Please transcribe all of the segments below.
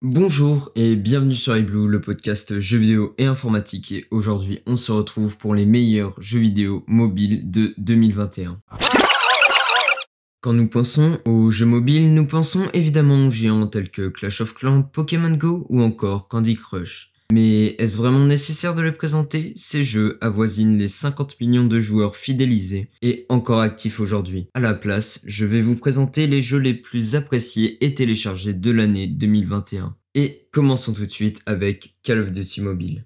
Bonjour et bienvenue sur iBlue, le podcast jeux vidéo et informatique. Et aujourd'hui, on se retrouve pour les meilleurs jeux vidéo mobiles de 2021. Quand nous pensons aux jeux mobiles, nous pensons évidemment aux géants tels que Clash of Clans, Pokémon Go ou encore Candy Crush. Mais est-ce vraiment nécessaire de les présenter? Ces jeux avoisinent les 50 millions de joueurs fidélisés et encore actifs aujourd'hui. À la place, je vais vous présenter les jeux les plus appréciés et téléchargés de l'année 2021. Et commençons tout de suite avec Call of Duty Mobile.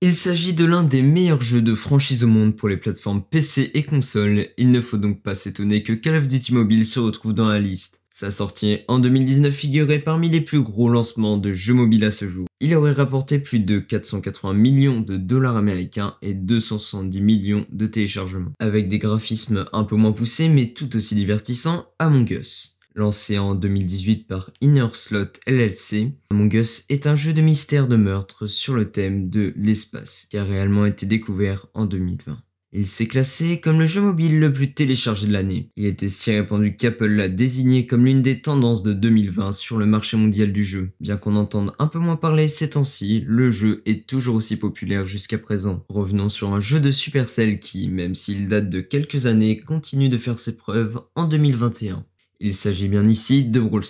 Il s'agit de l'un des meilleurs jeux de franchise au monde pour les plateformes PC et consoles, il ne faut donc pas s'étonner que Call of Duty Mobile se retrouve dans la liste. Sa sortie en 2019 figurait parmi les plus gros lancements de jeux mobiles à ce jour. Il aurait rapporté plus de 480 millions de dollars américains et 270 millions de téléchargements. Avec des graphismes un peu moins poussés mais tout aussi divertissants, Among Us. Lancé en 2018 par Inner Slot LLC, Among Us est un jeu de mystère de meurtre sur le thème de l'espace qui a réellement été découvert en 2020. Il s'est classé comme le jeu mobile le plus téléchargé de l'année. Il était si répandu qu'Apple l'a désigné comme l'une des tendances de 2020 sur le marché mondial du jeu. Bien qu'on entende un peu moins parler ces temps-ci, le jeu est toujours aussi populaire jusqu'à présent. Revenons sur un jeu de Supercell qui, même s'il date de quelques années, continue de faire ses preuves en 2021. Il s'agit bien ici de Brawl.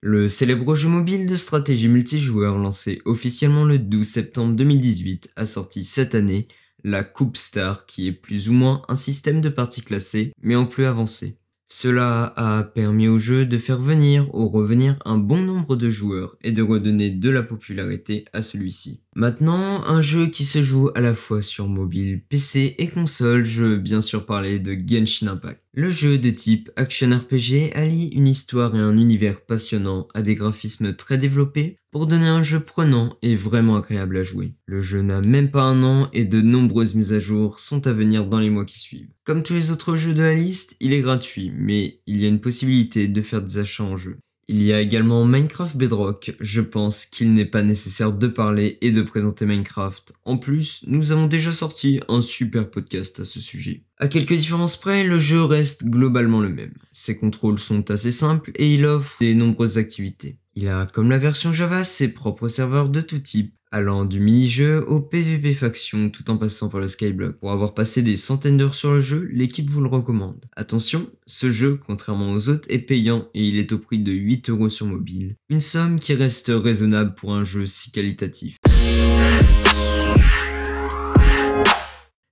Le célèbre jeu mobile de stratégie multijoueur lancé officiellement le 12 septembre 2018 a sorti cette année la Coupe Star qui est plus ou moins un système de parties classées mais en plus avancé. Cela a permis au jeu de faire venir ou revenir un bon nombre de joueurs et de redonner de la popularité à celui-ci. Maintenant, un jeu qui se joue à la fois sur mobile, PC et console, je veux bien sûr parler de Genshin Impact. Le jeu de type action RPG allie une histoire et un univers passionnant à des graphismes très développés pour donner un jeu prenant et vraiment agréable à jouer. Le jeu n'a même pas un an et de nombreuses mises à jour sont à venir dans les mois qui suivent. Comme tous les autres jeux de la liste, il est gratuit, mais il y a une possibilité de faire des achats en jeu. Il y a également Minecraft Bedrock, je pense qu'il n'est pas nécessaire de parler et de présenter Minecraft. En plus, nous avons déjà sorti un super podcast à ce sujet. À quelques différences près, le jeu reste globalement le même. Ses contrôles sont assez simples et il offre de nombreuses activités. Il a, comme la version Java, ses propres serveurs de tout type, allant du mini-jeu au PvP faction tout en passant par le Skyblock. Pour avoir passé des centaines d'heures sur le jeu, l'équipe vous le recommande. Attention, ce jeu, contrairement aux autres, est payant et il est au prix de 8 euros sur mobile. Une somme qui reste raisonnable pour un jeu si qualitatif.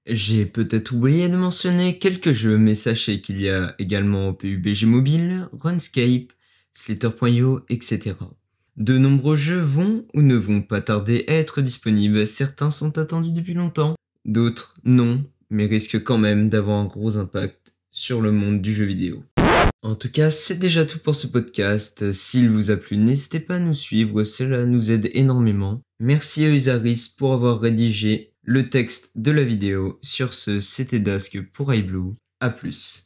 J'ai peut-être oublié de mentionner quelques jeux, mais sachez qu'il y a également PUBG Mobile, Runscape, Slater.io, etc. De nombreux jeux vont ou ne vont pas tarder à être disponibles, certains sont attendus depuis longtemps, d'autres non, mais risquent quand même d'avoir un gros impact sur le monde du jeu vidéo. En tout cas, c'est déjà tout pour ce podcast. S'il vous a plu, n'hésitez pas à nous suivre, cela nous aide énormément. Merci à Usaris pour avoir rédigé le texte de la vidéo. Sur ce, c'était Dask pour iBlue. A plus.